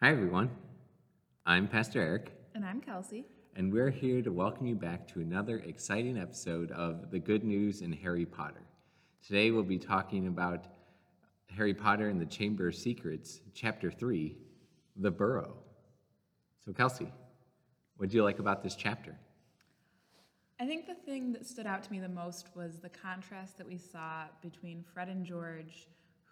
Hi, everyone. I'm Pastor Eric, And I'm Kelsie. and we're here to welcome you back to another exciting episode of The Good News in Harry Potter. Today, we'll be talking about Harry Potter and the Chamber of Secrets, Chapter 3 The Burrow. So, Kelsie, what do you like about this chapter? I think the thing that stood out to me the most was the contrast that we saw between Fred and George,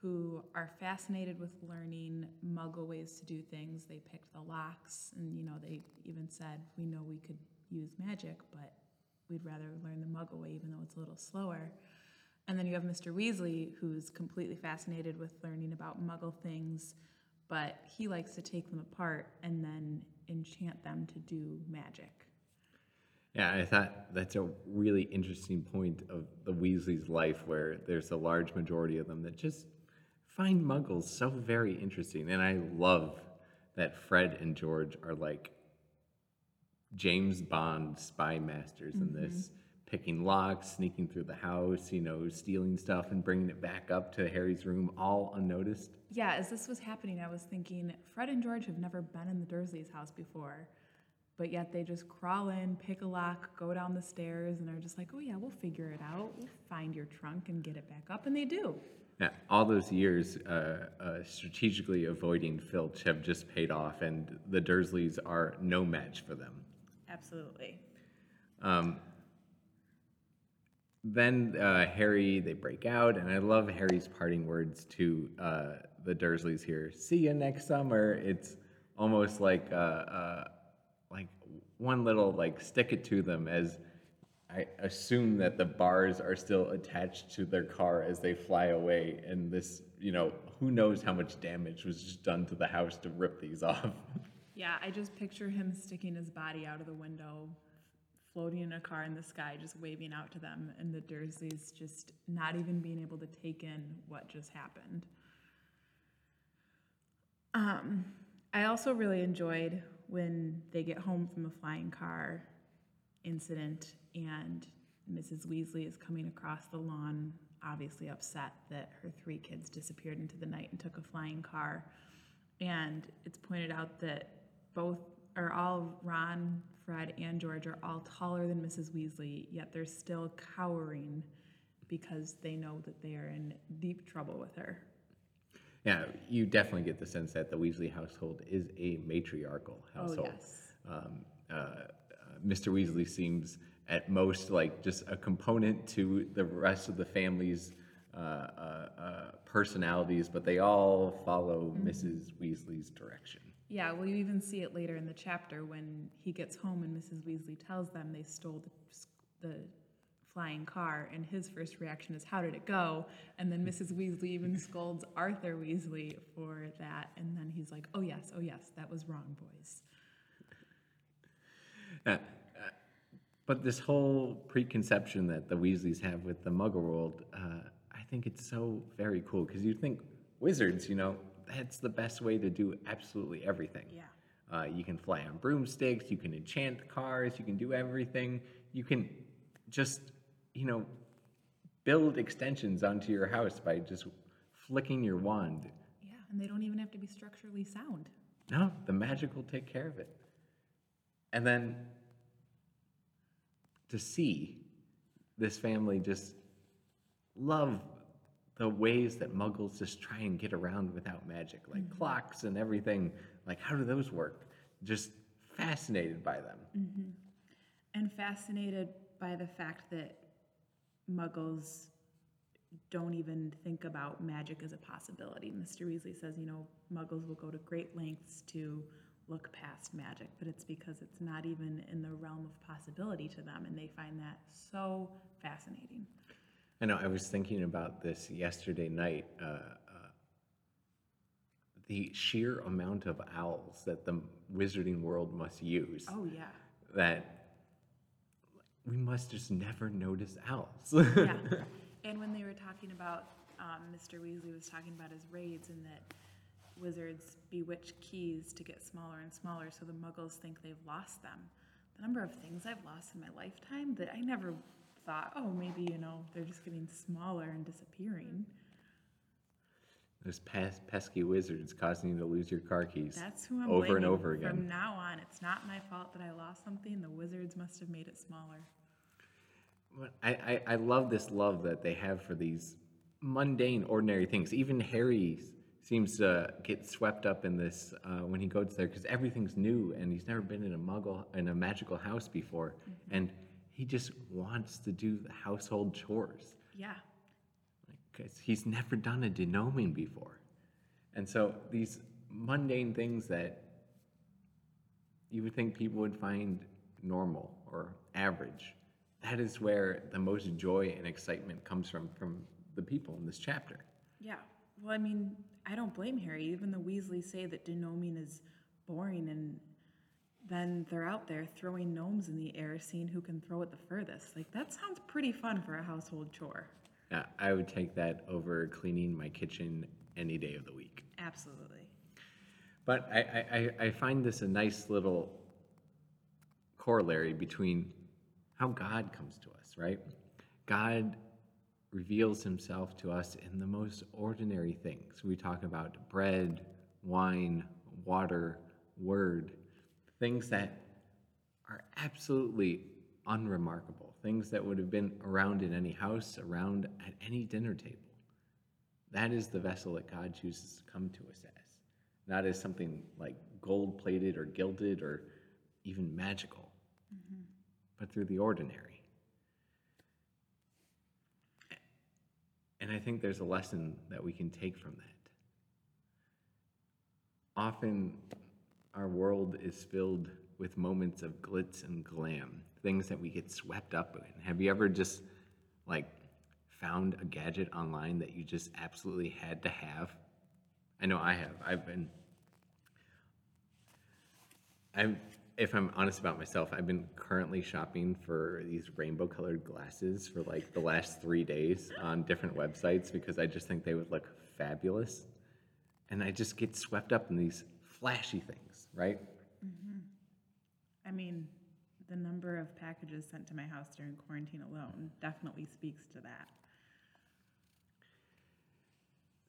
who are fascinated with learning muggle ways to do things. They picked the locks, and you know, they even said, We know we could use magic, but we'd rather learn the muggle way, even though it's a little slower. And then you have Mr. Weasley, who's completely fascinated with learning about muggle things, but he likes to take them apart and then enchant them to do magic. Yeah, I thought that's a really interesting point of the Weasley's life where there's a large majority of them that just find muggles so very interesting. And I love that Fred and George are like James Bond spy masters in this, mm-hmm. picking locks, sneaking through the house, you know, stealing stuff and bringing it back up to Harry's room all unnoticed. Yeah, as this was happening, I was thinking Fred and George have never been in the Dursleys' house before, but yet they just crawl in, pick a lock, go down the stairs, and are just like, oh yeah, we'll figure it out. We'll find your trunk and get it back up. And they do. All those years uh, uh, strategically avoiding Filch have just paid off, and the Dursleys are no match for them. Absolutely. Um, then uh, Harry, they break out, and I love Harry's parting words to uh, the Dursleys here. See you next summer. It's almost like uh, uh, like one little like stick it to them as I assume that the bars are still attached to their car as they fly away, and this you know who knows how much damage was just done to the house to rip these off. Yeah, I just picture him sticking his body out of the window, floating in a car in the sky, just waving out to them, and the Dursleys just not even being able to take in what just happened. Um, I also really enjoyed when they get home from the flying car incident and Mrs. Weasley is coming across the lawn, obviously upset that her three kids disappeared into the night and took a flying car. And it's pointed out that both are all Ron, Fred, and George are all taller than Mrs. Weasley, yet they're still cowering because they know that they are in deep trouble with her. Yeah, you definitely get the sense that the Weasley household is a matriarchal household. Oh, yes. Um, uh, uh, Mr. Weasley seems at most like just a component to the rest of the family's uh, uh, uh, personalities, but they all follow Mrs. Weasley's direction. Yeah, well, you even see it later in the chapter when he gets home and Mrs. Weasley tells them they stole the, the flying car, and his first reaction is, How did it go? And then Mrs. Weasley even scolds Arthur Weasley for that, and then he's like, Oh, yes, oh, yes, that was wrong, boys. Uh, uh, but this whole preconception that the Weasleys have with the Muggle world, uh, I think it's so very cool because you think wizards, you know, that's the best way to do absolutely everything. Yeah. Uh, you can fly on broomsticks, you can enchant cars, you can do everything. You can just, you know, build extensions onto your house by just flicking your wand. Yeah, and they don't even have to be structurally sound. No, the magic will take care of it. And then to see this family just love the ways that muggles just try and get around without magic, like mm-hmm. clocks and everything. Like, how do those work? Just fascinated by them. Mm-hmm. and fascinated by the fact that muggles don't even think about magic as a possibility. Mr. Weasley says, you know, muggles will go to great lengths to look past magic, but it's because it's not even in the realm of possibility to them, and they find that so fascinating. I know, I was thinking about this yesterday night. Uh, uh, the sheer amount of owls that the wizarding world must use. Oh, yeah. that we must just never notice owls. yeah. And when they were talking about, um, Mr. Weasley was talking about his raids and that wizards bewitch keys to get smaller and smaller, so the muggles think they've lost them. The number of things I've lost in my lifetime that I never thought, oh, maybe, you know, they're just getting smaller and disappearing. Those pes- pesky wizards causing you to lose your car keys That's who I'm over and over again. From now on, it's not my fault that I lost something. The wizards must have made it smaller. But I, I, I love this love that they have for these mundane, ordinary things. Even Harry seems to get swept up in this uh, when he goes there because everything's new and he's never been in a muggle in a magical house before, and he just wants to do the household chores Yeah. because he's never done a denoming before, and so these mundane things that you would think people would find normal or average. That is where the most joy and excitement comes from from the people in this chapter. Yeah. Well, I mean, I don't blame Harry. Even the Weasleys say that denoming is boring, and then they're out there throwing gnomes in the air, seeing who can throw it the furthest. Like, that sounds pretty fun for a household chore. Yeah, I would take that over cleaning my kitchen any day of the week. Absolutely. But I, I, I- I find this a nice little corollary between how God comes to us, right? God reveals himself to us in the most ordinary things. We talk about bread, wine, water, word, things that are absolutely unremarkable, things that would have been around in any house, around at any dinner table. That is the vessel that God chooses to come to us as, not as something like gold plated or gilded or even magical, mm-hmm. but through the ordinary. And I think there's a lesson that we can take from that. Often, our world is filled with moments of glitz and glam, things that we get swept up in. Have you ever just like found a gadget online that you just absolutely had to have? I know I have. I've been I'm if I'm honest about myself, I've been currently shopping for these rainbow colored glasses for like the last three days on different websites because I just think they would look fabulous. And I just get swept up in these flashy things, right? Mm-hmm. I mean, the number of packages sent to my house during quarantine alone definitely speaks to that.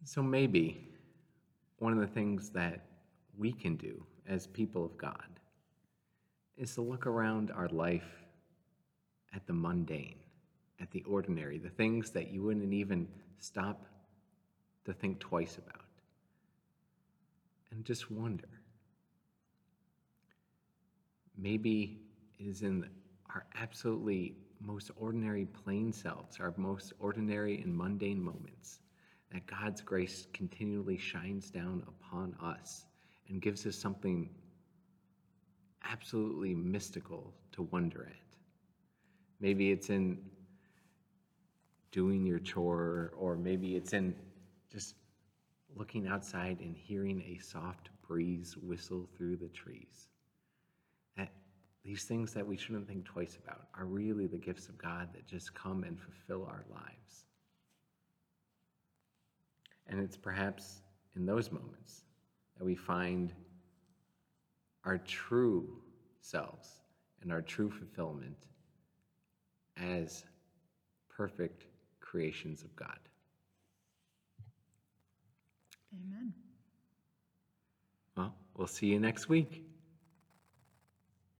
So maybe one of the things that we can do as people of God is to look around our life at the mundane, at the ordinary, the things that you wouldn't even stop to think twice about, and just wonder. Maybe it is in our absolutely most ordinary plain selves, our most ordinary and mundane moments, that God's grace continually shines down upon us and gives us something absolutely mystical to wonder at. Maybe it's in doing your chore, or maybe it's in just looking outside and hearing a soft breeze whistle through the trees. That these things that we shouldn't think twice about are really the gifts of God that just come and fulfill our lives. And it's perhaps in those moments that we find our true selves and our true fulfillment as perfect creations of God. Amen. Well, we'll see you next week.